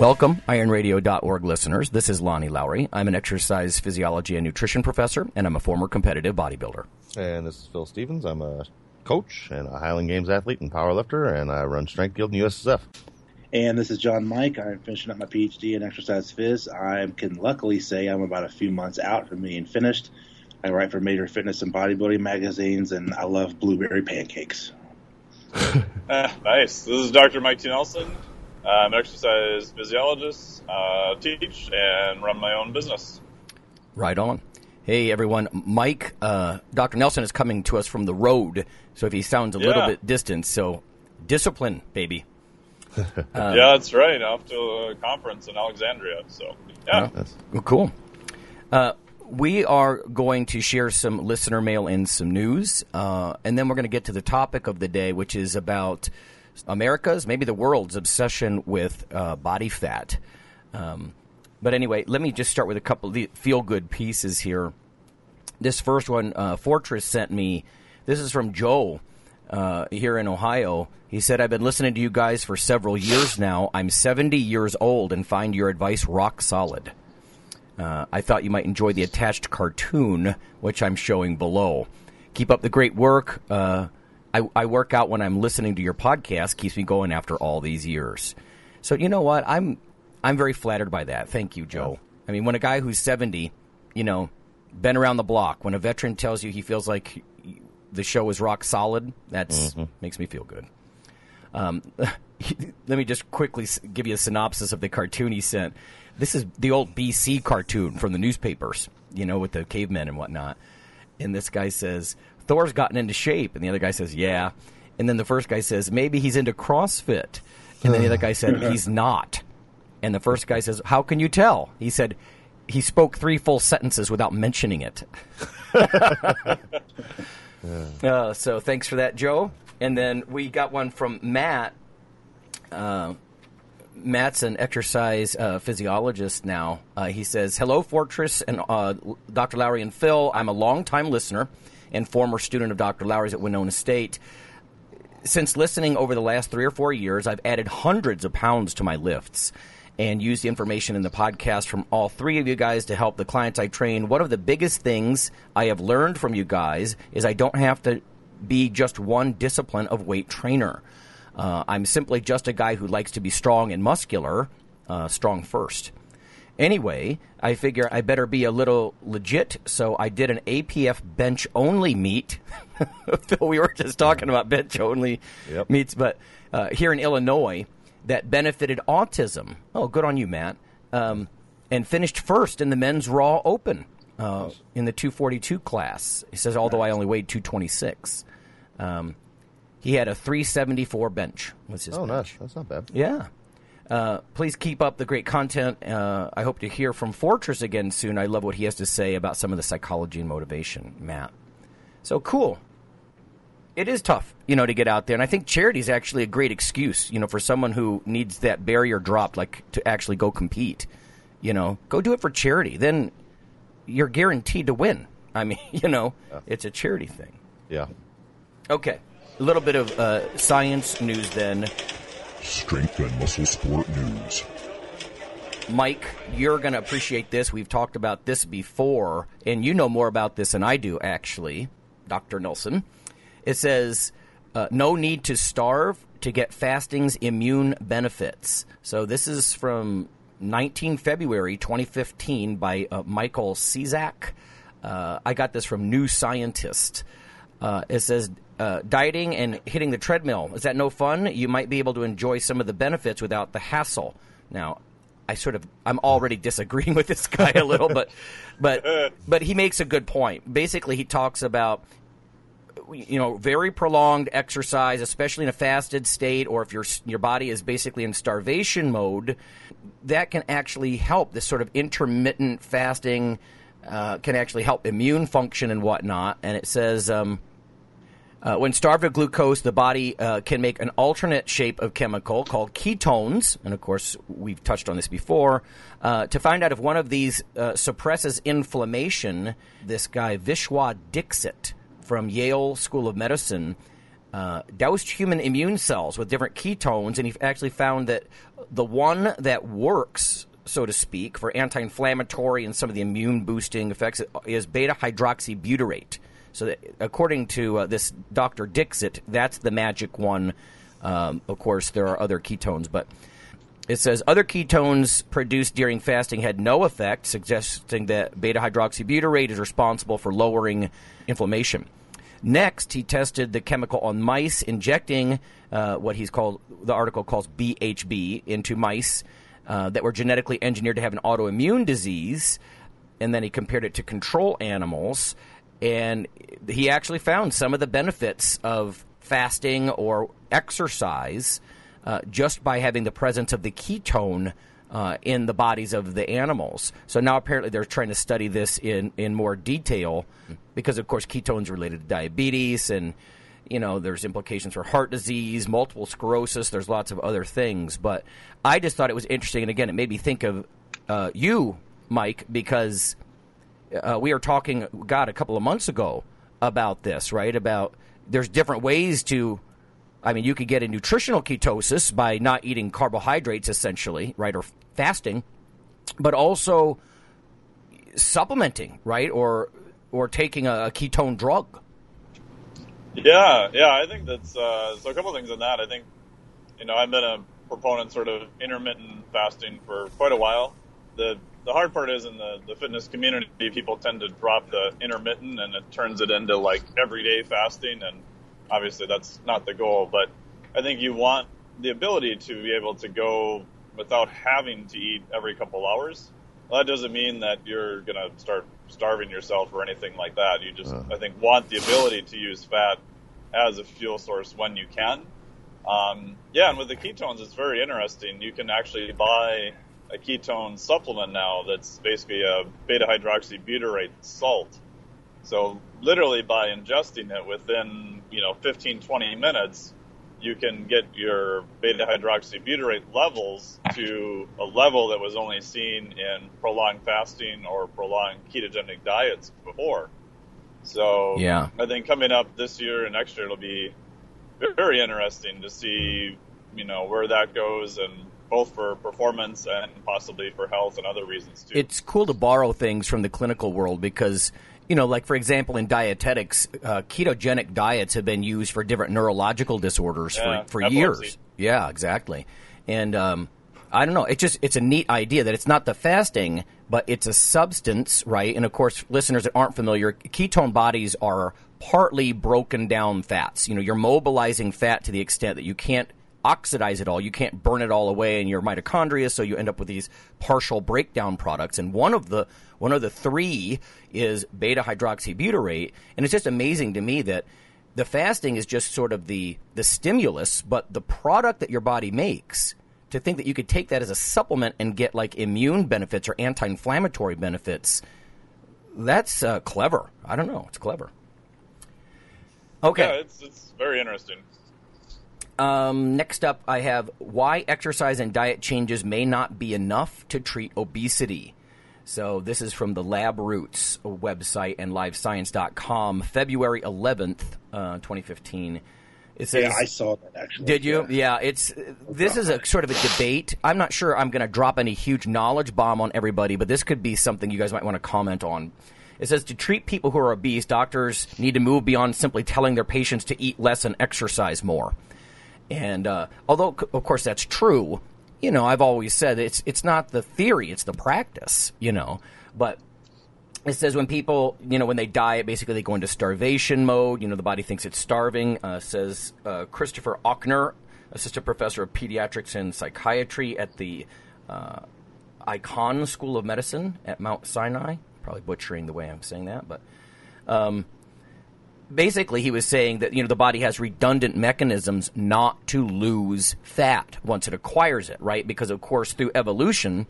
Welcome, ironradio.org listeners. This is Lonnie Lowery. I'm an exercise physiology and nutrition professor, and I'm a former competitive bodybuilder. And this is Phil Stevens. I'm a coach and a Highland Games athlete and powerlifter, and I run Strength Guild and USSF. And this is John Mike. I'm finishing up my PhD in exercise phys. I can luckily say I'm about a few months out from being finished. I write for major fitness and bodybuilding magazines, and I love blueberry pancakes. uh, nice. This is Dr. Mike T. Nelson. I'm an exercise physiologist, uh, teach, and run my own business. Right on. Hey, everyone. Mike, uh, Dr. Nelson is coming to us from the road, so if he sounds a Yeah. little bit distant, so discipline, baby. yeah, that's right. Off to a conference in Alexandria. So, yeah. Well, cool. Uh, we are going to share some listener mail and some news, uh, and then we're going to get to the topic of the day, which is about America's, maybe the world's obsession with uh, body fat. Um, but anyway, let me just start with a couple of feel good pieces here. This first one, uh, Fortress sent me. This is from Joe uh, here in Ohio. He said, I've been listening to you guys for several years now. I'm 70 years old and find your advice rock solid. Uh, I thought you might enjoy the attached cartoon, which I'm showing below. Keep up the great work. Uh, I, I work out when I'm listening to your podcast. Keeps me going after all these years. So you know what? I'm I'm very flattered by that. Thank you, Joe. I mean, when a guy who's 70, you know, been around the block, when a veteran tells you he feels like the show is rock solid, that's makes me feel good. Um, let me just quickly give you a synopsis of the cartoon he sent. This is the old BC cartoon from the newspapers, you know, with the cavemen and whatnot. And this guy says, Thor's gotten into shape. And the other guy says, yeah. And then the first guy says, maybe he's into CrossFit. And then the other guy said, he's not. And the first guy says, how can you tell? He said, he spoke three full sentences without mentioning it. Uh, so thanks for that, Joe. And then we got one from Matt. Uh, Matt's an exercise uh, physiologist now. Uh, he says, "Hello, Fortress and uh, Dr. Lowery and Phil. I'm a longtime listener and former student of Dr. Lowery's at Winona State. Since listening over the last three or four years, I've added hundreds of pounds to my lifts." And used the information in the podcast from all three of you guys to help the clients I train. One of the biggest things I have learned from you guys is I don't have to be just one discipline of weight trainer. Uh, I'm simply just a guy who likes to be strong and muscular, uh, strong first. Anyway, I figure I better be a little legit, so I did an APF bench only meet. Phil, we were just talking about bench only Yep. meets, but uh, here in Illinois that benefited autism. Oh, good on you, Matt. Um, and finished first in the men's Raw Open uh, in the 242 class. He says, although I only weighed 226. Um, he had a 374 bench. Was his Oh, bench. nice. That's not bad. Yeah. Uh, please keep up the great content. Uh, I hope to hear from Fortress again soon. I love what he has to say about some of the psychology and motivation, Matt. So cool. It is tough, you know, to get out there, and I think charity is actually a great excuse, you know, for someone who needs that barrier dropped, like to actually go compete. You know, go do it for charity. Then you're guaranteed to win. I mean, you know, it's a charity thing. Yeah. Okay, a little bit of uh, science news then. Strength and Muscle Sport News. Mike, you're going to appreciate this. We've talked about this before, and you know more about this than I do, actually, Dr. Nelson. It says, uh, no need to starve to get fasting's immune benefits. So this is from 19 February 2015 by uh, Michael Slezak. Uh, I got this from New Scientist. Uh, it says uh, dieting and hitting the treadmill. Is that no fun? You might be able to enjoy some of the benefits without the hassle. Now, I sort of I'm already disagreeing with this guy a little, but but but he makes a good point. Basically, he talks about you know, very prolonged exercise, especially in a fasted state, or if your your body is basically in starvation mode, that can actually help. This sort of intermittent fasting uh, can actually help immune function and whatnot. And it says. Um, uh, when starved of glucose, the body uh, can make an alternate shape of chemical called ketones, and of course we've touched on this before. Uh, to find out if one of these uh, suppresses inflammation, this guy Vishwa Dixit from Yale School of Medicine uh, doused human immune cells with different ketones, and he actually found that the one that works so to speak, for anti inflammatory and some of the immune boosting effects is beta hydroxybutyrate. So, according to uh, this Dr. Dixit, that's the magic one. Um, of course, there are other ketones, but it says other ketones produced during fasting had no effect, suggesting that beta hydroxybutyrate is responsible for lowering inflammation. Next, he tested the chemical on mice, injecting uh, what he's called the article calls BHB into mice uh, that were genetically engineered to have an autoimmune disease, and then he compared it to control animals and he actually found some of the benefits of fasting or exercise uh, just by having the presence of the ketone uh, in the bodies of the animals. So now apparently they're trying to study this in, in more detail because, of course, ketones related to diabetes and you know there's implications for heart disease, multiple sclerosis. There's lots of other things, but I just thought it was interesting, and again, it made me think of uh, you, Mike, because uh, we were talking, God, a couple of months ago about this, right? About there's different ways to. I mean, you could get a nutritional ketosis by not eating carbohydrates, essentially, right, or fasting, but also supplementing, right, or or taking a, a ketone drug. Yeah, yeah, I think that's uh, so. A couple things on that. I think, you know, I've been a proponent sort of intermittent fasting for quite a while. The the hard part is in the, the fitness community, people tend to drop the intermittent and it turns it into like everyday fasting. And obviously that's not the goal, but I think you want the ability to be able to go without having to eat every couple hours. Well, that doesn't mean that you're going to start starving yourself or anything like that. You just, uh. I think, want the ability to use fat as a fuel source when you can. Um, yeah, and with the ketones, it's very interesting. You can actually buy a ketone supplement now that's basically a beta hydroxybutyrate salt. So literally by ingesting it within, you know, 15, 20 minutes, you can get your beta hydroxybutyrate levels to a level that was only seen in prolonged fasting or prolonged ketogenic diets before. So yeah. I think coming up this year and next year it'll be very interesting to see, you know, where that goes and both for performance and possibly for health and other reasons too. It's cool to borrow things from the clinical world because you know, like for example, in dietetics, uh, ketogenic diets have been used for different neurological disorders yeah, for, for years. Yeah, exactly. And um, I don't know. It's just it's a neat idea that it's not the fasting, but it's a substance, right? And of course, listeners that aren't familiar, ketone bodies are partly broken down fats. You know, you're mobilizing fat to the extent that you can't oxidize it all. You can't burn it all away in your mitochondria, so you end up with these partial breakdown products. And one of the one of the three is beta hydroxybutyrate. And it's just amazing to me that the fasting is just sort of the the stimulus, but the product that your body makes. To think that you could take that as a supplement and get like immune benefits or anti-inflammatory benefits, that's uh, clever. I don't know. It's clever. Okay. Yeah, it's it's very interesting. Um, next up, I have why exercise and diet changes may not be enough to treat obesity. So this is from the Lab Roots website and livescience.com, February 11th, uh, 2015. It says, yeah, I saw that actually. Did you? Yeah, it's this is a sort of a debate. I'm not sure I'm going to drop any huge knowledge bomb on everybody, but this could be something you guys might want to comment on. It says to treat people who are obese, doctors need to move beyond simply telling their patients to eat less and exercise more. And uh, although, of course, that's true, you know, I've always said it's it's not the theory, it's the practice, you know. But it says when people, you know, when they diet, basically they go into starvation mode. You know, the body thinks it's starving. Uh, says uh, Christopher Ochner, assistant professor of pediatrics and psychiatry at the uh, Icahn School of Medicine at Mount Sinai. Probably butchering the way I'm saying that, but. Um, basically he was saying that you know the body has redundant mechanisms not to lose fat once it acquires it, right? Because of course through evolution,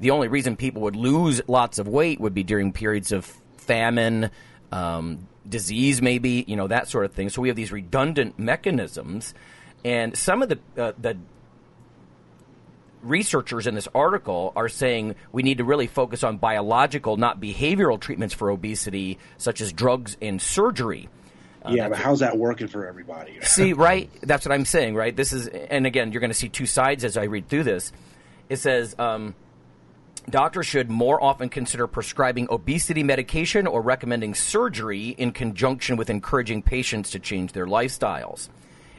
the only reason people would lose lots of weight would be during periods of famine, um, disease, maybe you know that sort of thing. So we have these redundant mechanisms, and some of the uh, the researchers in this article are saying we need to really focus on biological, not behavioral treatments for obesity, such as drugs and surgery. Uh, yeah, but how's that working for everybody? see, right? That's what I'm saying, right? This is, and again, you're going to see two sides as I read through this. It says um, doctors should more often consider prescribing obesity medication or recommending surgery in conjunction with encouraging patients to change their lifestyles.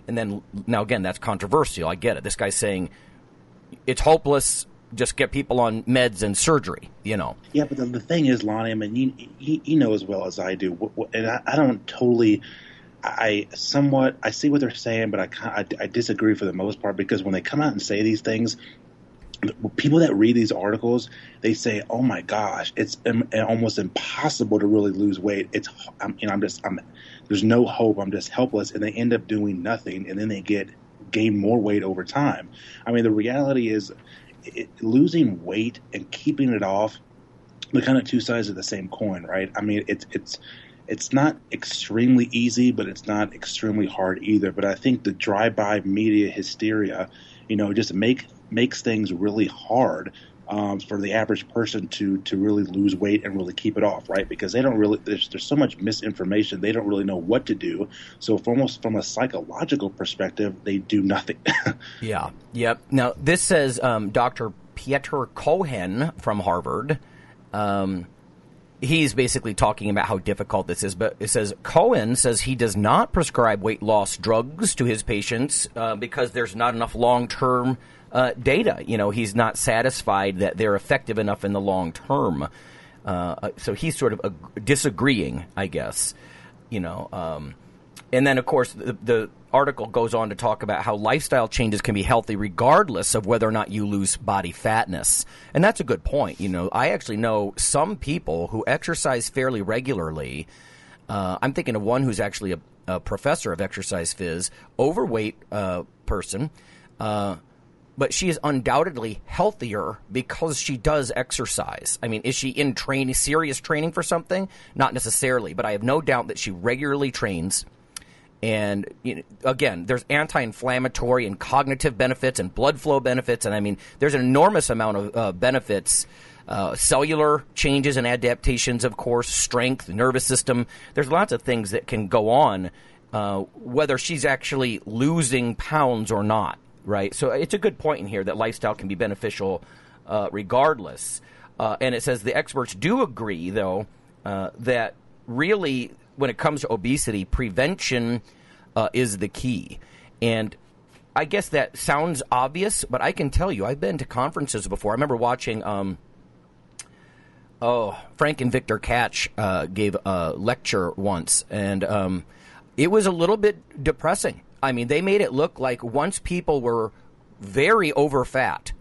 And then, now again, that's controversial. I get it. This guy's saying it's hopeless. Just get people on meds and surgery, you know. Yeah, but the, the thing is, Lonnie, I mean, you, you, you know as well as I do, and I, I don't totally. I somewhat I see what they're saying, but I, I, I disagree for the most part because when they come out and say these things, people that read these articles they say, "Oh my gosh, it's eh, almost impossible to really lose weight." It's I'm, you know I'm just I'm there's no hope. I'm just helpless, and they end up doing nothing, and then they get gain more weight over time. I mean, the reality is it, losing weight and keeping it off, the kind of two sides of the same coin, right? I mean, it's it's it's not extremely easy, but it's not extremely hard either. But I think the drive-by media hysteria, you know, just make makes things really hard um, for the average person to to really lose weight and really keep it off, right? Because they don't really there's there's so much misinformation, they don't really know what to do. So almost from a psychological perspective, they do nothing. yeah. Yep. Now this says um, Dr. Pieter Cohen from Harvard. Um, he's basically talking about how difficult this is. But it says Cohen says he does not prescribe weight loss drugs to his patients uh, because there's not enough long term uh, data. You know, he's not satisfied that they're effective enough in the long term. Uh, so he's sort of disagreeing, I guess. You know, um, and then of course the, the, article goes on to talk about how lifestyle changes can be healthy regardless of whether or not you lose body fatness, and that's a good point. You know, I actually know some people who exercise fairly regularly. Uh, I'm thinking of one who's actually a, a professor of exercise phys, overweight uh, person. Uh, but she is undoubtedly healthier because she does exercise. I mean, is she in training, serious training for something? Not necessarily, but I have no doubt that she regularly trains. And you know, again, there's anti-inflammatory and cognitive benefits and blood flow benefits, and I mean, there's an enormous amount of uh, benefits. Uh, cellular changes and adaptations, of course, strength, nervous system. There's lots of things that can go on, uh, whether she's actually losing pounds or not right? So it's a good point in here that lifestyle can be beneficial uh, regardless. Uh, and it says the experts do agree, though, uh, that really when it comes to obesity, prevention uh, is the key. And I guess that sounds obvious, but I can tell you, I've been to conferences before. I remember watching. Um, oh, Frank and Victor Katch uh, gave a lecture once, and um, it was a little bit depressing I mean, they made it look like once people were very over fat,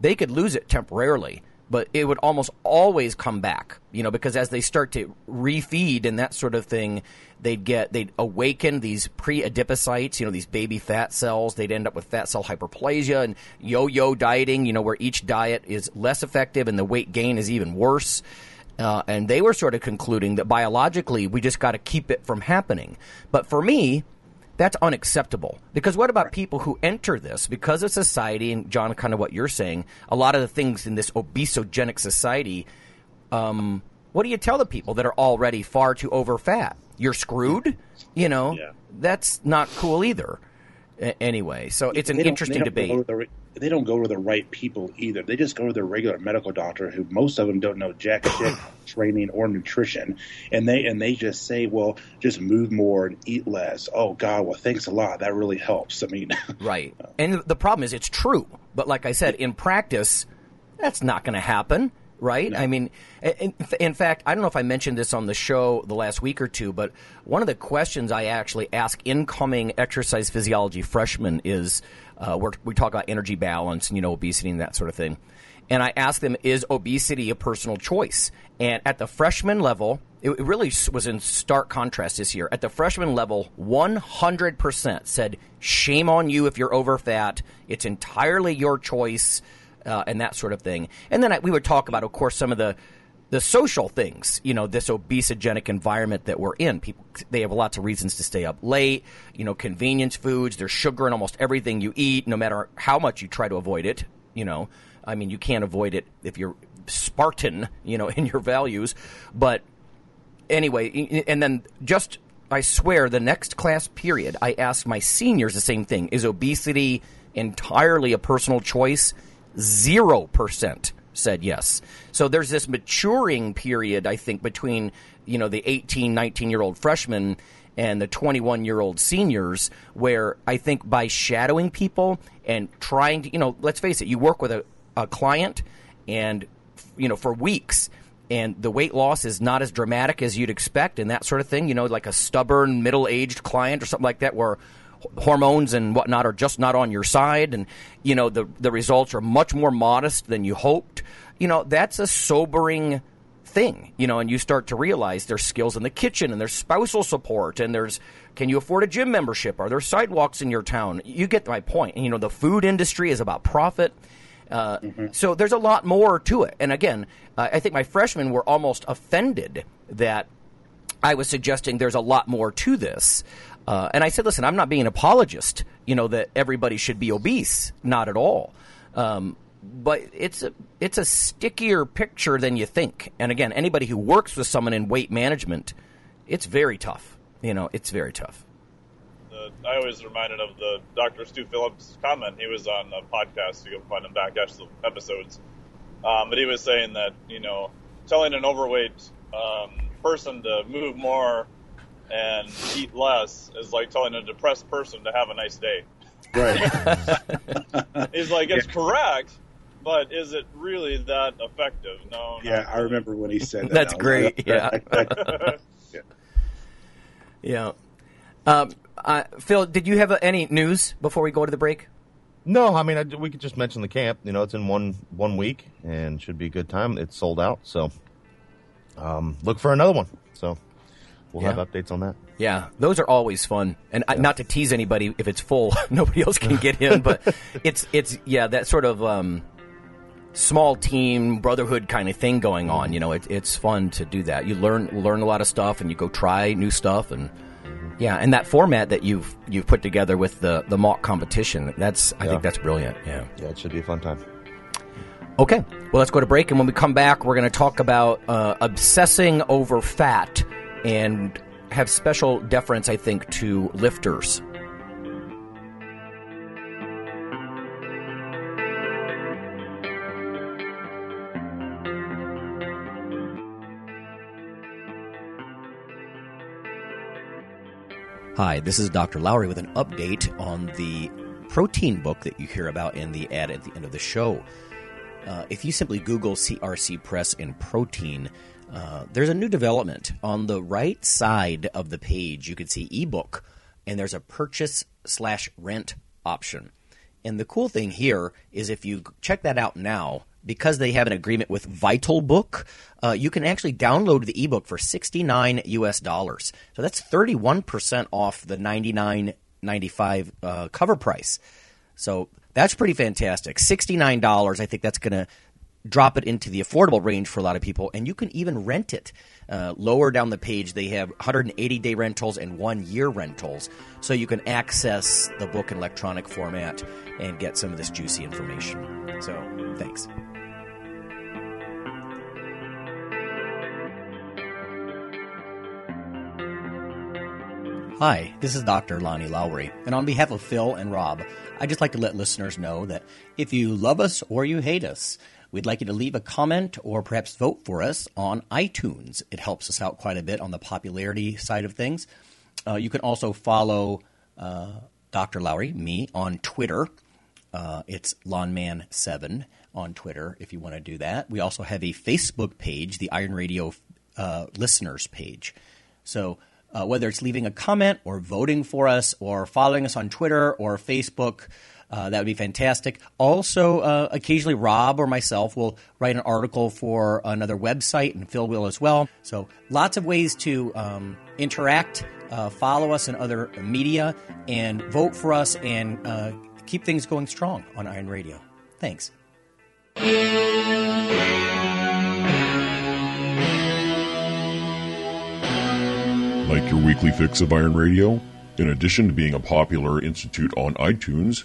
they could lose it temporarily, but it would almost always come back, you know, because as they start to refeed and that sort of thing, they'd get, they'd awaken these pre adipocytes, you know, these baby fat cells. They'd end up with fat cell hyperplasia and yo yo dieting, you know, where each diet is less effective and the weight gain is even worse. Uh, and they were sort of concluding that biologically we just got to keep it from happening. But for me, that's unacceptable. Because what about people who enter this because of society and John, kind of what you're saying, a lot of the things in this obesogenic society. Um, what do you tell the people that are already far too over fat? You're screwed. You know, yeah. that's not cool either. A- anyway, so it's an interesting debate they don't go to the right people either. They just go to their regular medical doctor, who most of them don't know jack shit training or nutrition, and they and they just say, "Well, just move more and eat less." Oh God, well, thanks a lot. That really helps. I mean, right. And the problem is, it's true, but like I said, in practice, that's not going to happen right? No. I mean, in, in, fact, I don't know if I mentioned this on the show the last week or two, but one of the questions I actually ask incoming exercise physiology freshmen is uh, we talk about energy balance and you know obesity and that sort of thing. And I asked them, "Is obesity a personal choice?" And at the freshman level, it really was in stark contrast this year. At the freshman level, 100% said, "Shame on you if you're over fat. It's entirely your choice." Uh, and that sort of thing. And then I, we would talk about, of course, some of the the social things, you know, this obesogenic environment that we're in. People, they have lots of reasons to stay up late. You know, convenience foods. There's sugar in almost everything you eat, no matter how much you try to avoid it. You know, I mean, you can't avoid it if you're Spartan, you know, in your values. But anyway, and then just, I swear, the next class period, I asked my seniors the same thing: Is obesity entirely a personal choice? Zero percent said yes. So there's this maturing period, I think, between you know the 18, 19 year old freshmen and the 21 year old seniors, where I think by shadowing people and trying to, you know, let's face it, you work with a, a client and you know for weeks. And the weight loss is not as dramatic as you'd expect and that sort of thing you know like a stubborn middle-aged client or something like that where hormones and whatnot are just not on your side and you know the the results are much more modest than you hoped. You know that's a sobering thing you know and you start to realize there's skills in the kitchen and there's spousal support and there's can you afford a gym membership? Are there sidewalks in your town? You get my point. And, you know the food industry is about profit uh, so there's a lot more to it and again uh, i think my freshmen were almost offended that I was suggesting there's a lot more to this. Uh, and I said, listen, I'm not being an apologist, you know, that everybody should be obese. Not at all. Um, but it's a it's a stickier picture than you think. And again, anybody who works with someone in weight management, it's very tough. You know, it's very tough. The, I always reminded of the Dr. Stu Phillips comment. He was on a podcast. You can find him back after the episodes. Um, but he was saying that you know, telling an overweight um, person to move more and eat less is like telling a depressed person to have a nice day. Right. He's like, it's correct, but is it really that effective? No. not yeah, I remember when he said that. That's I was great, like, yeah. Yeah. Um, uh, Phil, did you have any news before we go to the break? No, I mean I, we could just mention the camp. You know, it's in one one week and should be a good time. It's sold out, so um, look for another one. So we'll Yeah. have updates on that. Yeah, those are always fun, and I not to tease anybody if it's full, nobody else can get in. But it's it's yeah that sort of um, small team brotherhood kind of thing going on. You know, it, it's fun to do that. You learn learn a lot of stuff, and you go try new stuff, and yeah, and that format that you've you've put together with the the mock competition. That's I Yeah. think that's brilliant. Yeah. Yeah, it should be a fun time. Okay, well, let's go to break. And when we come back, we're going to talk about uh, obsessing over fat and have special deference, I think, to lifters. Hi, this is Dr. Lowery with an update on the protein book that you hear about in the ad at the end of the show. Uh, if you simply Google CRC Press and protein, uh, there's a new development. On the right side of the page, you can see ebook, and there's a purchase slash rent option. And the cool thing here is if you check that out now, because they have an agreement with VitalBook, uh, you can actually download the ebook for 69 US dollars. So that's 31% off the 99.95 uh, cover price. So that's pretty fantastic. $69, I think that's going to drop it into the affordable range for a lot of people, and you can even rent it. Uh, lower down the page, they have 180 day rentals and one year rentals, so you can access the book in electronic format and get some of this juicy information. So, thanks. Hi, this is Dr. Lonnie Lowery, and on behalf of Phil and Rob, I'd just like to let listeners know that if you love us or you hate us, we'd like you to leave a comment or perhaps vote for us on iTunes. It helps us out quite a bit on the popularity side of things. Uh, you can also follow uh, Dr. Lowery, me, on Twitter. Uh, it's Lawnman7 on Twitter if you want to do that. We also have a Facebook page, the Iron Radio uh, listeners page. So uh, whether it's leaving a comment or voting for us or following us on Twitter or Facebook, uh, that would be fantastic. Also, uh, occasionally Rob or myself will write an article for another website, and Phil will as well. So, lots of ways to um, interact, uh, follow us in other media, and vote for us and uh, keep things going strong on Iron Radio. Thanks. Like your weekly fix of Iron Radio? In addition to being a popular institute on iTunes,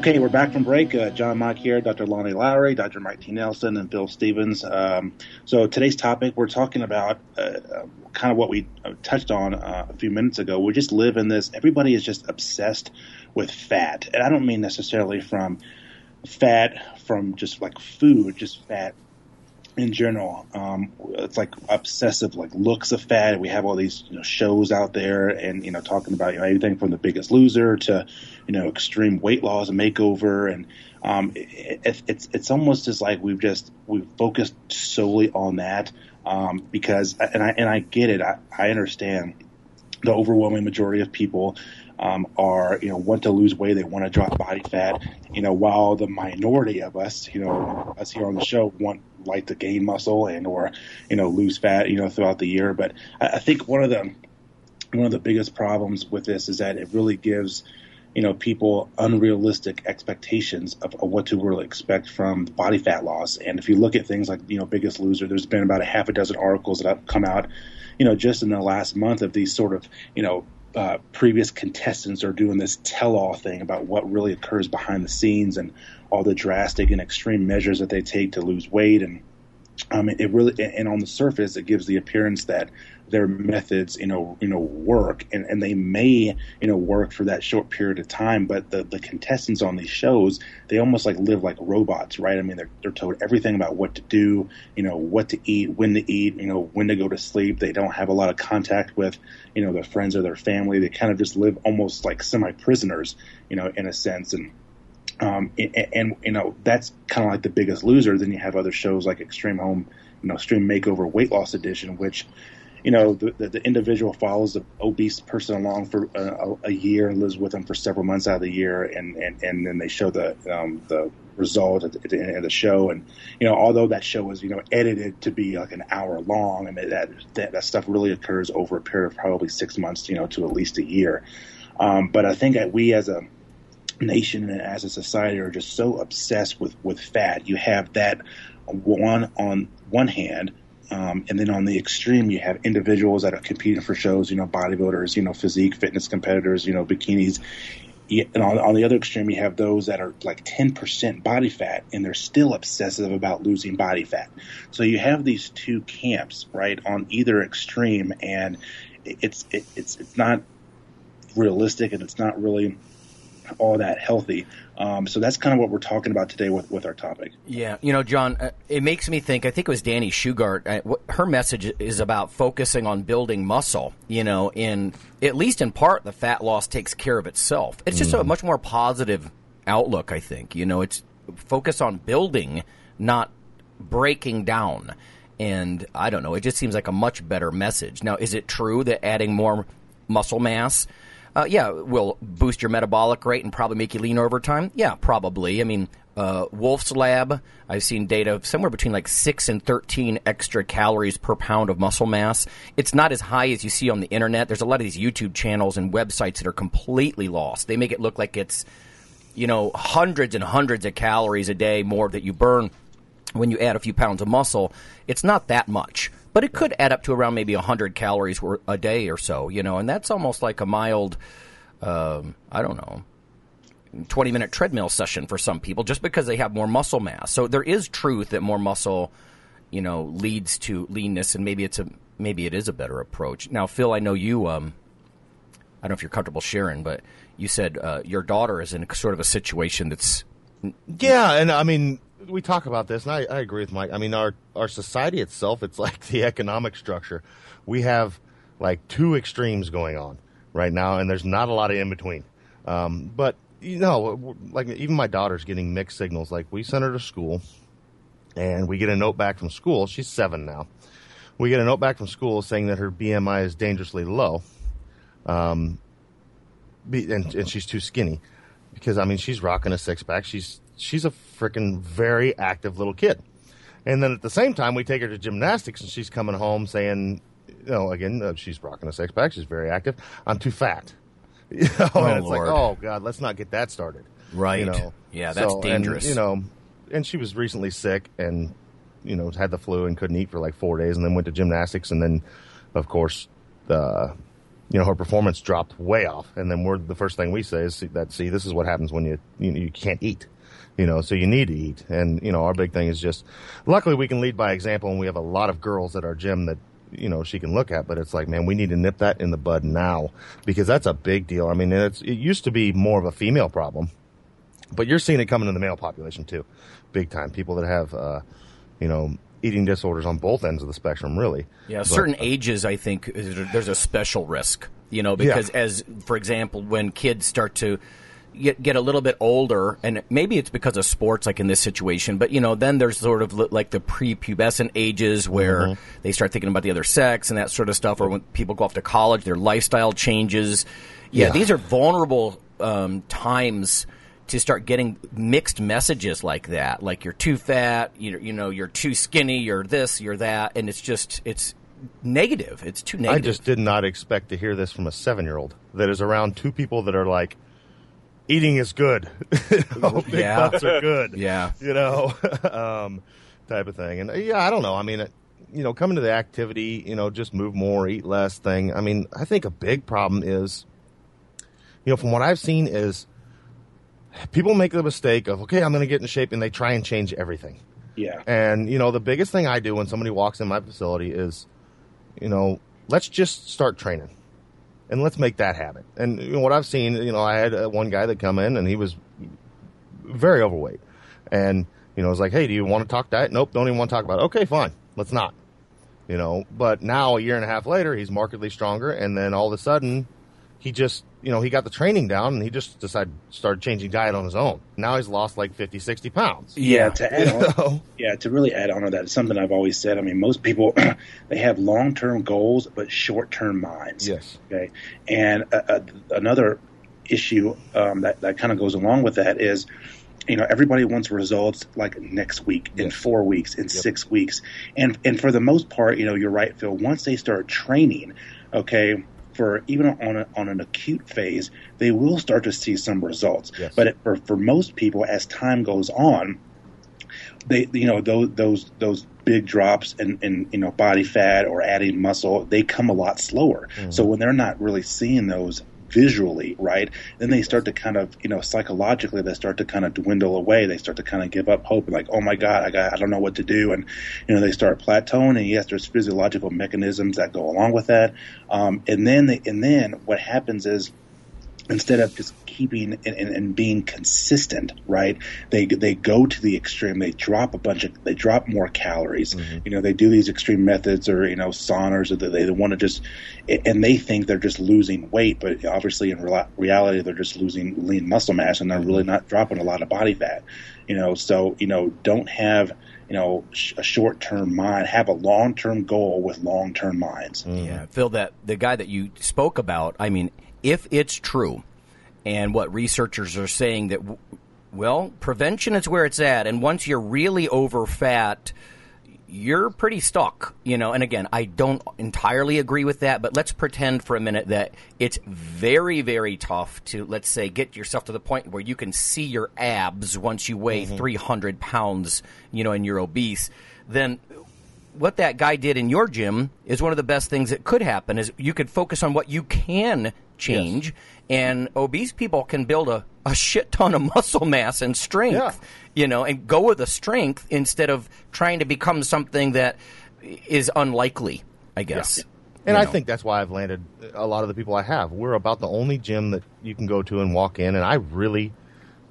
Okay, we're back from break. Uh, John Mock here, Dr. Lonnie Lowery, Dr. Mike T. Nelson, and Bill Stevens. Um, so today's topic, we're talking about uh, kind of what we uh, touched on uh, a few minutes ago. We just live in this. Everybody is just obsessed with fat, and I don't mean necessarily from fat from just like food, just fat in general. Um, it's like obsessive, like looks of fat. We have all these you know, shows out there, and you know, talking about you know everything from The Biggest Loser to you know extreme weight loss and makeover, and um, it, it, it's it's almost as like we've just we've focused solely on that um, because, and I and I get it, I, I understand the overwhelming majority of people um, are you know want to lose weight, they want to drop body fat. You know, while the minority of us, you know, us here on the show want like to gain muscle and or you know lose fat, you know, throughout the year. But I, I think one of the one of the biggest problems with this is that it really gives you know people unrealistic expectations of, of, what to really expect from body fat loss. And if you look at things like you know Biggest Loser, there's been about a half a dozen articles that have come out, you know, just in the last month of these sort of you know uh, previous contestants are doing this tell-all thing about what really occurs behind the scenes and all the drastic and extreme measures that they take to lose weight. And um, it really and on the surface it gives the appearance that their methods you know you know work. And, and they may you know work for that short period of time but the, the contestants on these shows they almost like live like robots right? I mean they're, they're told everything about what to do you know what to eat when to eat you know when to go to sleep. They don't have a lot of contact with you know their friends or their family. They kind of just live almost like semi prisoners you know in a sense. And um, and, and, you know that's kind of like the biggest loser. Then you have other shows like Extreme Home, you know, Extreme Makeover Weight Loss Edition, which you know the, the, the individual follows the obese person along for a, a, year and lives with them for several months out of the year, and and, and then they show the um, the result at the, end of the show. And you know, although that show was you know edited to be like an hour long, mean that that, that stuff really occurs over a period of probably six months, you know, to at least a year. Um, but I think that we as a nation and as a society are just so obsessed with with fat. You have that one on one hand, um, and then on the extreme, you have individuals that are competing for shows. You know, bodybuilders, you know, physique fitness competitors, you know, bikinis. And on, on the other extreme, you have those that are like 10% body fat and they're still obsessive about losing body fat. So you have these two camps, right, on either extreme, and it's it, it's it's not realistic and it's not really all that healthy. Um, so that's kind of what we're talking about today with, with our topic. Yeah, you know, John, uh, it makes me think. I think it was Dani Shugart. Uh, her message is about focusing on building muscle. You know, in at least in part, the fat loss takes care of itself. It's just mm. a much more positive outlook. I think. You know, it's focus on building, not breaking down. And I don't know. It just seems like a much better message. Now, is it true that adding more muscle mass uh, yeah, will boost your metabolic rate and probably make you lean over time. Yeah, probably. I mean, uh, Wolf's Lab, I've seen data somewhere between like 6 and 13 extra calories per pound of muscle mass. It's not as high as you see on the internet. There's a lot of these YouTube channels and websites that are completely lost. They make it look like it's, you know, hundreds and hundreds of calories a day more that you burn when you add a few pounds of muscle. It's not that much but it could add up to around maybe 100 calories a day or so, you know, and that's almost like a mild, um, I don't know, 20 minute treadmill session for some people just because they have more muscle mass. So there is truth that more muscle, you know, leads to leanness, and maybe it's a maybe it is a better approach. Now, Phil, I know you. Um, I don't know if you're comfortable sharing, but you said uh, your daughter is in sort of a situation that's. Yeah, and I mean, we talk about this, and I, I agree with Mike. I mean, our our society itself, it's like the economic structure. We have like two extremes going on right now, and there's not a lot of in between. Um, but you know, like even my daughter's getting mixed signals. Like we sent her to school, and we get a note back from school. She's seven now. We get a note back from school saying that her BMI is dangerously low, um, and, and she's too skinny because I mean she's rocking a six pack. She's she's a freaking very active little kid. And then at the same time, we take her to gymnastics, and she's coming home saying, you know, again, uh, she's rocking a six pack. She's very active. I'm too fat. You know, Oh, and it's Lord. like, oh god, let's not get that started. Right. You know, Yeah, that's and, dangerous. you know, and she was recently sick and you know had the flu and couldn't eat for like four days, and then went to gymnastics, and then of course the you know her performance dropped way off, and then we're the first thing we say is see, that see this is what happens when you you, you can't eat. You know, so you need to eat, and you know our big thing is just. Luckily, we can lead by example, and we have a lot of girls at our gym that you know she can look at. But it's like, man, we need to nip that in the bud now because that's a big deal. I mean, it's it used to be more of a female problem, but you're seeing it coming in the male population too, big time. People that have, uh, you know, eating disorders on both ends of the spectrum, really. Yeah, But- certain ages, I think there's a special risk. You know, because as for example, when kids start to get, get a little bit older, and maybe it's because of sports, like in this situation, but you know, then there's sort of like the prepubescent ages where Mm-hmm. they start thinking about the other sex and that sort of stuff, or when people go off to college, their lifestyle changes. Yeah, Yeah. these are vulnerable um, times to start getting mixed messages like that, like you're too fat, you you know, you're too skinny, you're this, you're that, and it's just it's negative. It's too negative. I just did not expect to hear this from a seven year old that is around two people that are like, eating is good. oh, big Yeah. butts are good. Yeah. You know, um, type of thing. And uh, yeah, I don't know. I mean, it, you know, coming to the activity, you know, just move more, eat less thing. I mean, I think a big problem is, you know, from what I've seen is people make the mistake of, okay, I'm going to get in shape and they try and change everything. Yeah. And you know, the biggest thing I do when somebody walks in my facility is, you know, let's just start training, and let's make that habit. And you know, what I've seen, you know, I had uh, one guy that come in and he was very overweight, and you know, I was like, hey, do you want to talk diet? Nope, don't even want to talk about it. Okay, fine, let's not. You know, but now a year and a half later, he's markedly stronger, and then all of a sudden, he just, you know, he got the training down, and he just decided started changing diet on his own. Now he's lost like 50, 60 pounds. Yeah, to add on, know? yeah, to really add on to that, it's something I've always said. I mean, most people they have long term goals but short term minds. Yes. Okay, and uh, uh, another issue um, that that kind of goes along with that is, you know, everybody wants results like next week, in four weeks, in six weeks, and and for the most part, you know, you're right, Phil. Once they start training, okay. For even on a, on an acute phase, they will start to see some results. Yes. But it, for for most people, as time goes on, they you know those those those big drops in, in you know body fat or adding muscle they come a lot slower mm-hmm. so when they're not really seeing those visually right? Then they start to kind of you know psychologically they start to kind of dwindle away. They start to kind of give up hope and like oh my god i got i don't know what to do. And you know they start plateauing and yes there's physiological mechanisms that go along with that. Um, and then they, and then what happens is instead of just keeping and, and, and being consistent, right? They they go to the extreme. They drop a bunch of they drop more calories. Mm-hmm. You know, they do these extreme methods or you know saunas or they, they want to just and they think they're just losing weight, but obviously in real, reality they're just losing lean muscle mass and they're mm-hmm. really not dropping a lot of body fat. You know, so you know don't have you know a short term mind. Have a long term goal with long term minds. Mm-hmm. Yeah, Phil, that the guy that you spoke about. I mean, if it's true, and what researchers are saying that, well, prevention is where it's at, and once you're really over fat, you're pretty stuck, you know. And again, I don't entirely agree with that, but let's pretend for a minute that it's very, very tough to, let's say, get yourself to the point where you can see your abs once you weigh mm-hmm. 300 pounds, you know, and you're obese. Then what that guy did in your gym is one of the best things that could happen is you could focus on what you can change and obese people can build a, a shit ton of muscle mass and strength Yeah. you know and go with the strength instead of trying to become something that is unlikely i guess And You I think that's why I've landed a lot of the people I have. We're about the only gym that you can go to and walk in, and I really,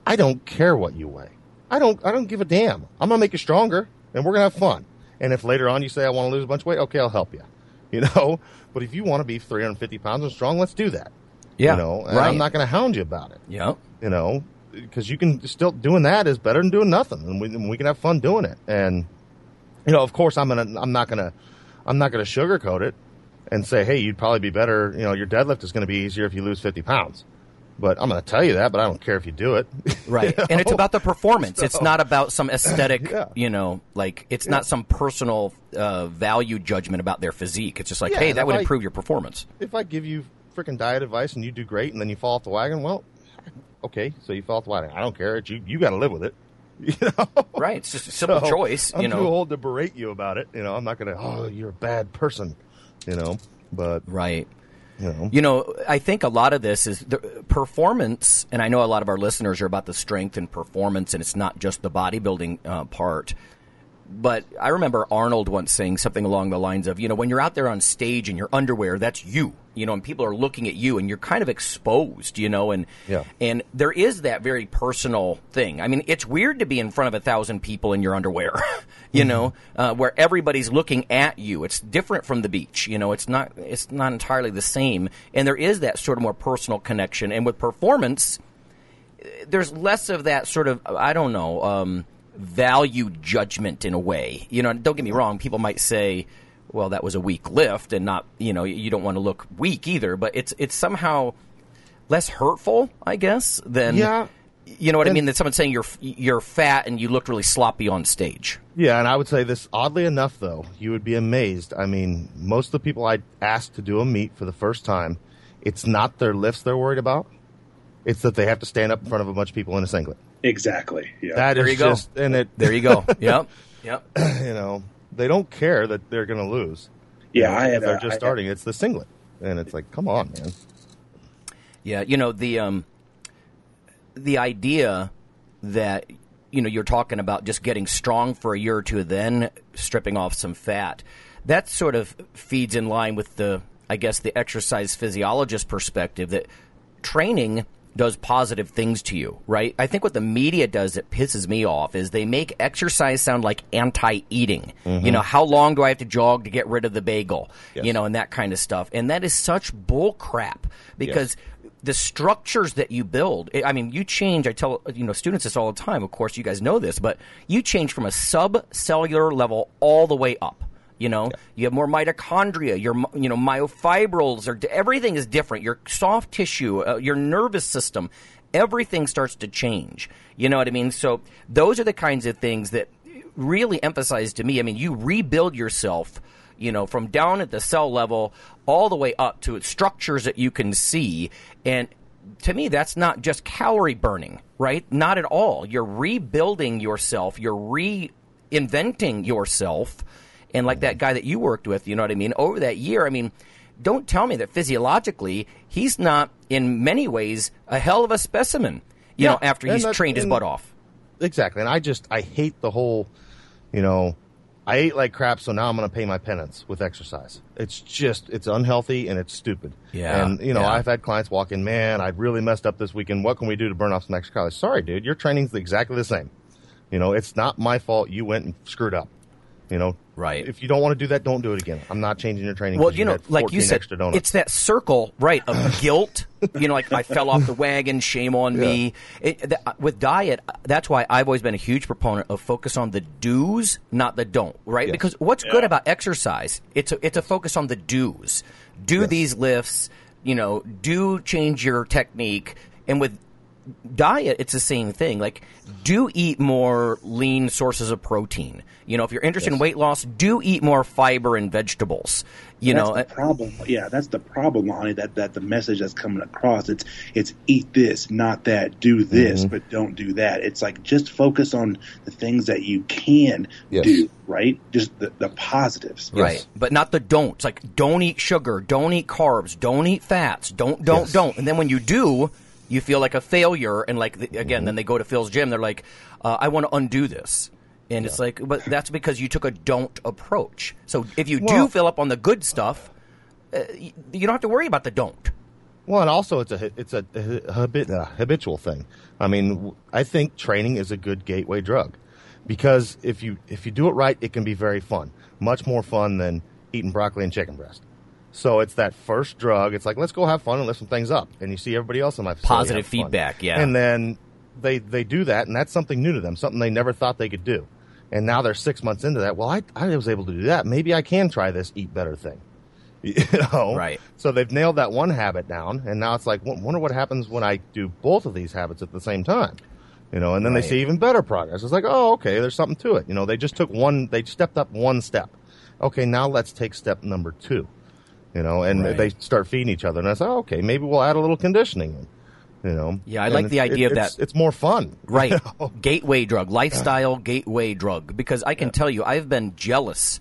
I don't care what you weigh. I don't I don't give a damn. I'm gonna make you stronger, and we're gonna have fun. And if later on you say I want to lose a bunch of weight, okay, I'll help you. You know, but if you want to be 350 pounds and strong, let's do that. Yeah, you know, and right. I'm not going to hound you about it. Yeah. You know, because you can still doing that is better than doing nothing, and we, and we can have fun doing it. And you know, of course, I'm gonna I'm not gonna I'm not gonna sugarcoat it and say, hey, you'd probably be better. You know, your deadlift is going to be easier if you lose 50 pounds. But I'm going to tell you that, but I don't care if you do it. Right. You And it's about the performance. It's not about some aesthetic, Yeah. you know, like it's not some personal uh, value judgment about their physique. It's just like, Yeah, hey, that would I- improve your performance. if I give you freaking diet advice and you do great and then you fall off the wagon, well, okay, so you fall off the wagon. I don't care. It's you you got to live with it. You know? Right. It's just a simple So, choice, I'm you too know. old to berate you about it. You know, I'm not going to. Oh, you're a bad person. You know, but Right. you know, You know, I think a lot of this is the performance, and I know a lot of our listeners are about the strength and performance, and it's not just the bodybuilding uh, part. But I remember Arnold once saying something along the lines of, you know, when you're out there on stage in your underwear, that's you, you know, and people are looking at you, and you're kind of exposed, you know, and Yeah. and there is that very personal thing. I mean, it's weird to be in front of a thousand people in your underwear, you know, uh, where everybody's looking at you. It's different from the beach, you know. It's not it's not entirely the same, and there is that sort of more personal connection. And with performance, there's less of that sort of I don't know um, value judgment in a way. You know, don't get me wrong. People might say, "Well, that was a weak lift," and not you know you don't want to look weak either. But it's it's somehow less hurtful, I guess, than Yeah. You know what I mean? Than someone saying you're you're fat and you looked really sloppy on stage. yeah. And I would say this. Oddly enough, though, you would be amazed. I mean, most of the people I asked to do a meet for the first time, it's not their lifts they're worried about. It's that they have to stand up in front of a bunch of people in a singlet. Exactly. Yeah. That is There you go. just and it. There you go. yep. Yep. you know, they don't care that they're going to lose. yeah. You know, I if had. they're uh, just I- starting. It's the singlet, and it's like, come on, man. Yeah, you know the um, the idea that you know you're talking about just getting strong for a year or two, then stripping off some fat. That sort of feeds in line with the, I guess, the exercise physiologist perspective that training does positive things to you, right? I think what the media does that pisses me off is they make exercise sound like anti-eating. You mm-hmm. know, how long do I have to jog to get rid of the bagel? You know, and that kind of stuff. And that is such bull crap because the structures that you build i mean you change i tell you know students this all the time of course you guys know this but you change from a subcellular level all the way up you know you have more mitochondria your you know myofibrils are everything is different your soft tissue uh, your nervous system everything starts to change you know what i mean so those are the kinds of things that really emphasize to me i mean you rebuild yourself you know, from down at the cell level all the way up to structures that you can see. And to me, that's not just calorie burning, right? Not at all. You're rebuilding yourself, you're reinventing yourself. And like that guy that you worked with, you know what I mean? Over that year, I mean, don't tell me that physiologically he's not, in many ways, a hell of a specimen, you Yeah, know, after he's that- trained his butt off. Exactly. And I just I hate the whole, you know, I ate like crap, so now I'm going to pay my penance with exercise. It's just it's unhealthy and it's stupid. Yeah, And you know, yeah. I've had clients walk in, man, I really messed up this weekend. What can we do to burn off some extra calories? Sorry, dude, your training's exactly the same. You know, it's not my fault you went and screwed up. You know, Right. If you don't want to do that, don't do it again. I'm not changing your training. Well, 'cause you know, like you said, extra it's that circle, right, of guilt. You know, like I fell off the wagon, shame on me. It, th- with diet, that's why I've always been a huge proponent of focus on the do's, not the don't, right? Yes. Because what's good about exercise, it's a, it's a focus on the do's. Do these lifts, you know, do change your technique. And with diet, it's the same thing. Like, do eat more lean sources of protein. You know, if you're interested in weight loss, do eat more fiber and vegetables. You that's know, uh, the problem. Yeah, that's the problem, Lonnie. That that the message that's coming across it's it's eat this, not that. Do this, Mm-hmm. but don't do that. It's like just focus on the things that you can Yes. do. Right, just the, the positives. Right. But not the don'ts. Like don't eat sugar, don't eat carbs, don't eat fats, don't don't Yes. don't. And then when you do, you feel like a failure and like the, Mm-hmm. again, then they go to Phil's gym, they're like, uh, I want to undo this. And it's like, but that's because you took a don't approach. So if you do fill up on the good stuff, uh, you, you don't have to worry about the don't. Well, and also it's a it's a, a habit, a habitual thing. I mean, I think training is a good gateway drug because if you if you do it right, it can be very fun, much more fun than eating broccoli and chicken breast. So it's that first drug. It's like let's go have fun and lift some things up, and you see everybody else in my facility Positive have fun. feedback, yeah. And then they they do that, and that's something new to them, something they never thought they could do. And now they're six months into that. Well, I I was able to do that. Maybe I can try this eat better thing. You know, Right. So they've nailed that one habit down, and now it's like, w- wonder what happens when I do both of these habits at the same time. You know, and then Right. they see even better progress. It's like, oh, okay, there's something to it. You know, they just took one, they stepped up one step. Okay, now let's take step number two. You know, and Right. they start feeding each other, and I said, oh, okay, maybe we'll add a little conditioning. You know, Yeah, I And like the idea it- of that. It's more fun, Right. you know? gateway drug, lifestyle gateway drug. Because I can tell you, I've been jealous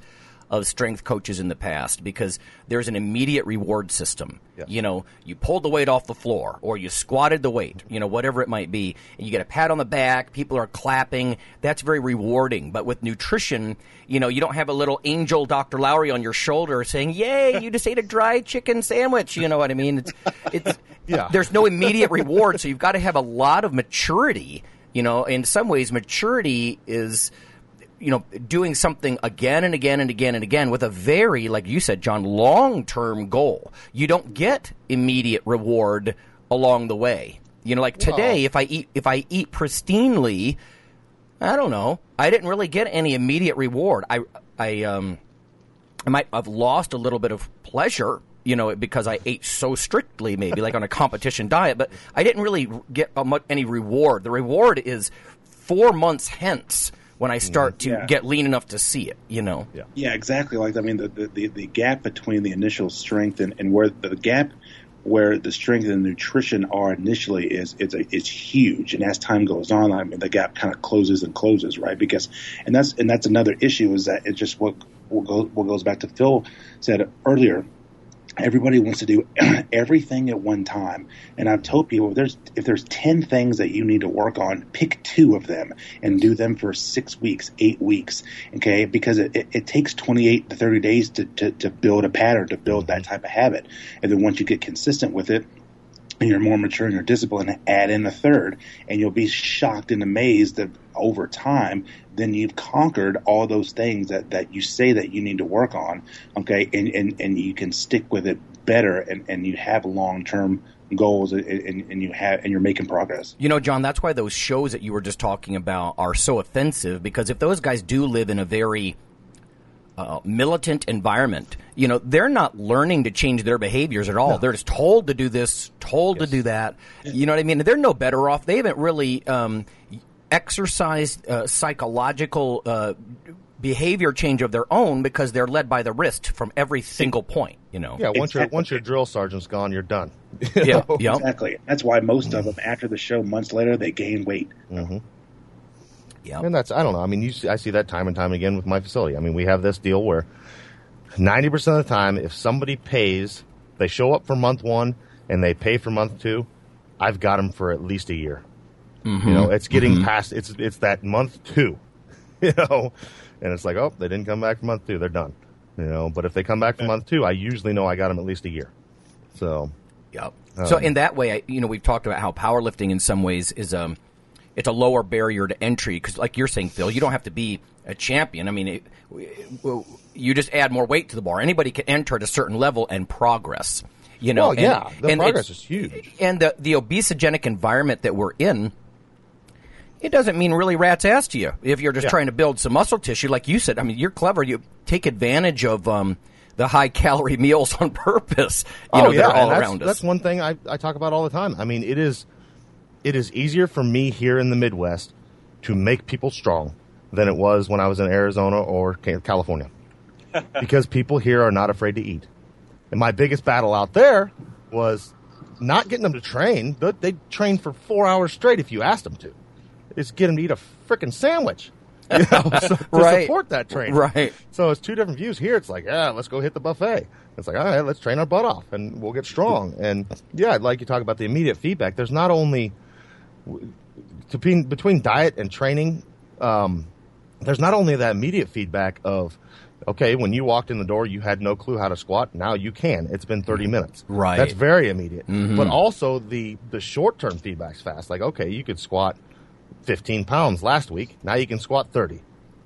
of strength coaches in the past because there's an immediate reward system. Yeah. You know, you pulled the weight off the floor or you squatted the weight, you know, whatever it might be, and you get a pat on the back, people are clapping. That's very rewarding. But with nutrition, you know, you don't have a little angel Dr. Lowery on your shoulder saying, Yay, you just ate a dry chicken sandwich. You know what I mean? It's, it's, Yeah. there's no immediate reward, so you've got to have a lot of maturity. You know, in some ways, maturity is, you know, doing something again and again and again and again with a very, like you said, John, long term goal. You don't get immediate reward along the way. You know, like today, if I eat if I eat pristinely, I don't know, I didn't really get any immediate reward. I I um I might have lost a little bit of pleasure, you know, because I ate so strictly, maybe like on a competition diet, but I didn't really get a mu- any reward. The reward is four months hence when I start mm-hmm. to Yeah. get lean enough to see it, you know. Yeah. Yeah, exactly. Like I mean, the the, the, the gap between the initial strength and, and where the gap where the strength and nutrition are initially is it's a, it's huge, and as time goes on, I mean, the gap kind of closes and closes, right? Because and that's and that's another issue is that it's just what what goes, what goes back to Phil said earlier. Everybody wants to do everything at one time, and I've told people if there's if there's ten things that you need to work on, pick two of them and do them for six weeks, eight weeks, okay? Because it, it, it takes twenty eight to thirty days to, to to build a pattern, to build that mm-hmm. type of habit, and then once you get consistent with it, and you're more mature in your discipline, add in a third, and you'll be shocked and amazed that over time, then you've conquered all those things that, that you say that you need to work on, okay, and, and, and you can stick with it better, and, and you have long term goals, and, and, and you have and you're making progress. You know, John, that's why those shows that you were just talking about are so offensive because if those guys do live in a very uh, militant environment, you know, they're not learning to change their behaviors at all. They're just told to do this, told to do that. You know what I mean? They're no better off. They haven't really um, exercised uh, psychological uh, behavior change of their own because they're led by the wrist from every single point. You know? Yeah, once your once your drill sergeant's gone, you're done. yeah, yeah. Exactly. That's why most of them after the show, months later, they gain weight. Yeah. And that's I don't know. I mean, you see, I see that time and time again with my facility. I mean, we have this deal where ninety percent of the time, if somebody pays, they show up for month one and they pay for month two. I've got them for at least a year. Mm-hmm. You know, it's getting mm-hmm. past. It's it's that month two. You know, and it's like, oh, they didn't come back for month two. They're done. You know, but if they come back for month two, I usually know I got them at least a year. So Yep. Um, so in that way, I, you know, we've talked about how powerlifting in some ways is um, it's a lower barrier to entry because, like you're saying, Phil, you don't have to be a champion. I mean, it, you just add more weight to the bar. Anybody can enter at a certain level and progress. You know, Well, and- yeah, the and progress is huge. And the the obesogenic environment that we're in. It doesn't mean really rat's ass to you if you're just Yeah. trying to build some muscle tissue, like you said. I mean, you're clever. You take advantage of um, the high calorie meals on purpose. You know, oh, yeah, they're all and that's, around us. That's one thing I, I talk about all the time. I mean, it is it is easier for me here in the Midwest to make people strong than it was when I was in Arizona or California, because people here are not afraid to eat. And my biggest battle out there was not getting them to train. They they train for four hours straight if you asked them to. It's get them to eat a freaking sandwich. You know, so, to Right. support that training. Right. So it's two different views. Here it's like, yeah, let's go hit the buffet. It's like, all right, let's train our butt off and we'll get strong. And yeah, I'd like you talk about the immediate feedback. There's not only between between diet and training, um, there's not only that immediate feedback of Okay, when you walked in the door, you had no clue how to squat. Now you can. It's been 30 minutes. Right. That's very immediate. But also the the short term feedback's fast. Like, okay, you could squat 15 pounds last week. Now you can squat 30.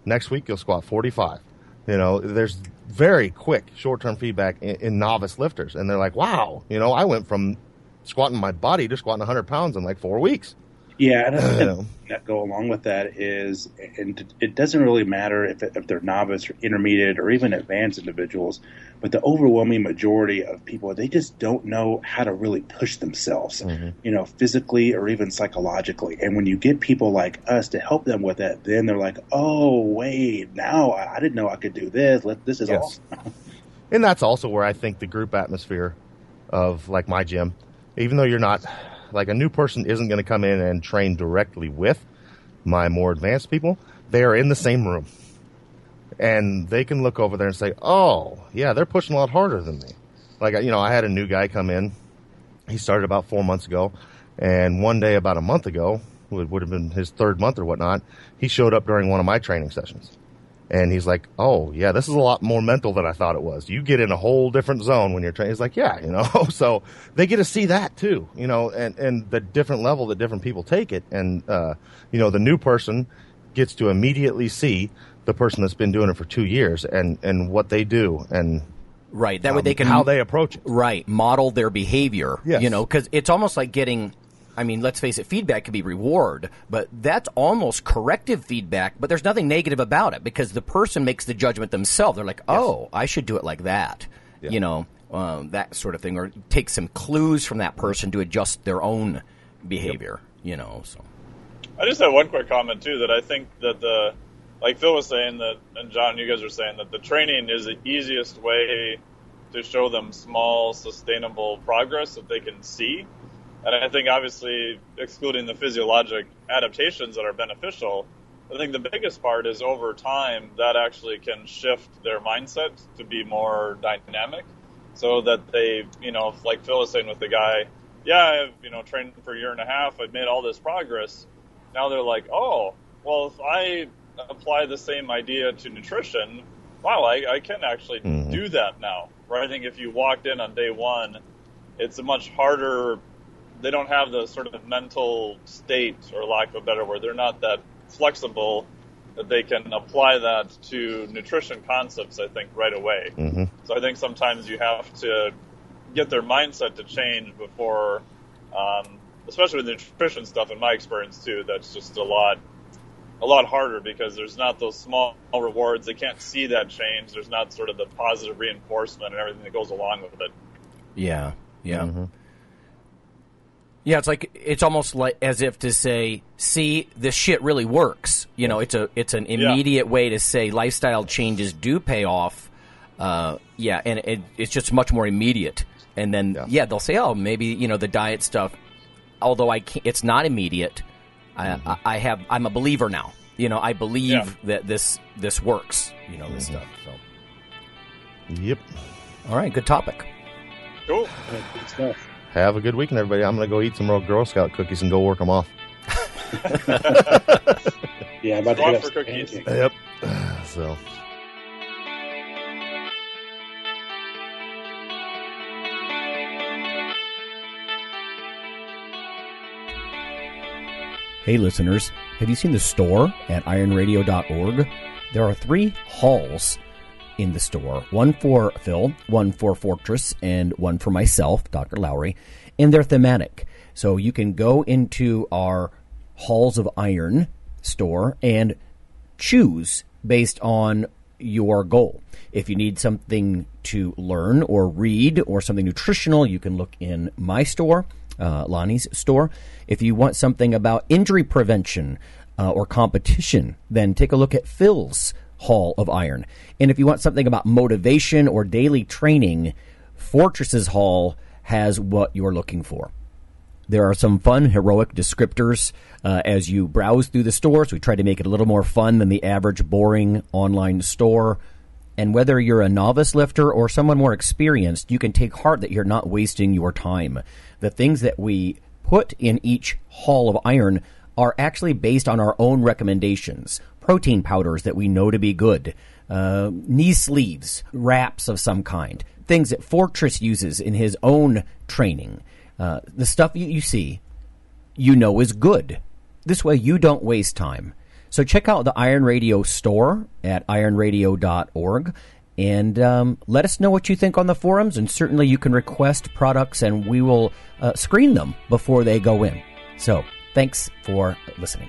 Next week you'll squat 45. You know, there's very quick short term feedback in, in novice lifters, and they're like, wow, you know, I went from squatting my body to squatting 100 pounds in like four weeks. Yeah, and I think um, that go along with that is, and it doesn't really matter if, if they're novice or intermediate or even advanced individuals, but the overwhelming majority of people they just don't know how to really push themselves, mm-hmm. you know, physically or even psychologically. And when you get people like us to help them with that, then they're like, oh wait, now I, I didn't know I could do this. Let, this is Yes. awesome. and that's also where I think the group atmosphere of like my gym, even though you're not like a new person isn't going to come in and train directly with my more advanced people, they are in the same room. And they can look over there and say, "Oh, yeah, they're pushing a lot harder than me." Like you know, I had a new guy come in. He started about 4 months ago, and one day about a month ago, would would have been his third month or whatnot, he showed up during one of my training sessions. And he's like, "Oh, yeah, this is a lot more mental than I thought it was. You get in a whole different zone when you're training." He's like, "Yeah, you know." so they get to see that too, you know, and and the different level that different people take it, and uh, you know, the new person gets to immediately see the person that's been doing it for two years and and what they do and Right. That way um, they can how they approach it. right model their behavior. Yes. You know, because it's almost like getting. I mean, let's face it, feedback can be reward, but that's almost corrective feedback. But there's nothing negative about it because the person makes the judgment themselves. They're like, "Oh, I should do it like that," Yeah. you know, um, that sort of thing, or take some clues from that person to adjust their own behavior. You know, so I just have one quick comment too that I think that the like Phil was saying that and John you guys are saying that the training is the easiest way to show them small sustainable progress that they can see. And I think obviously excluding the physiologic adaptations that are beneficial, I think the biggest part is over time that actually can shift their mindset to be more dynamic so that they, you know, like Phil was saying with the guy, yeah, I've, you know, trained for a year and a half, I've made all this progress. Now they're like, oh, well, if I apply the same idea to nutrition, wow, I, I can actually mm-hmm. do that now. Right? I think if you walked in on day one, it's a much harder. They don't have the sort of mental state, or lack of a better word, they're not that flexible that they can apply that to nutrition concepts. I think right away. Mm-hmm. So I think sometimes you have to get their mindset to change before, um, especially with the nutrition stuff. In my experience too, that's just a lot, a lot harder because there's not those small rewards. They can't see that change. There's not sort of the positive reinforcement and everything that goes along with it. Yeah, yeah. Yeah, it's like it's almost like as if to say, "See, this shit really works." You know, it's a it's an immediate way to say lifestyle changes do pay off. Uh, yeah, and it, it's just much more immediate. And then yeah. they'll say, "Oh, maybe you know the diet stuff." Although I can't, it's not immediate. I, I, I have I'm a believer now. You know, I believe Yeah. that this this works. You know, this stuff. So, Yep. all right, good topic. Cool. Good stuff. Have a good weekend, everybody. I'm going to go eat some real Girl Scout cookies and go work them off. Yeah, I'm about to Go hit out up for cookies. pancakes. Yep. So. Hey, listeners, have you seen the store at ironradio.org? There are three halls in the store one for Phil, one for Fortress, and one for myself, Dr. Lowery, and they're thematic. So you can go into our Halls of Iron store and choose based on your goal. If you need something to learn or read or something nutritional, you can look in my store, uh, Lonnie's store. If you want something about injury prevention uh, or competition, then take a look at Phil's Hall of Iron. And if you want something about motivation or daily training, Fortress's Hall has what you're looking for. There are some fun, heroic descriptors uh, as you browse through the stores. We try to make it a little more fun than the average boring online store. And whether you're a novice lifter or someone more experienced, you can take heart that you're not wasting your time. The things that we put in each hall of iron are actually based on our own recommendations. Protein powders that we know to be good. uh, knee sleeves, wraps of some kind, things that Fortress uses in his own training. Uh, the stuff you, you see, you know is good. This way, you don't waste time. So check out the Iron Radio store at ironradio.org and um, let us know what you think on the forums. And certainly, you can request products, and we will uh, screen them before they go in. So, thanks for listening.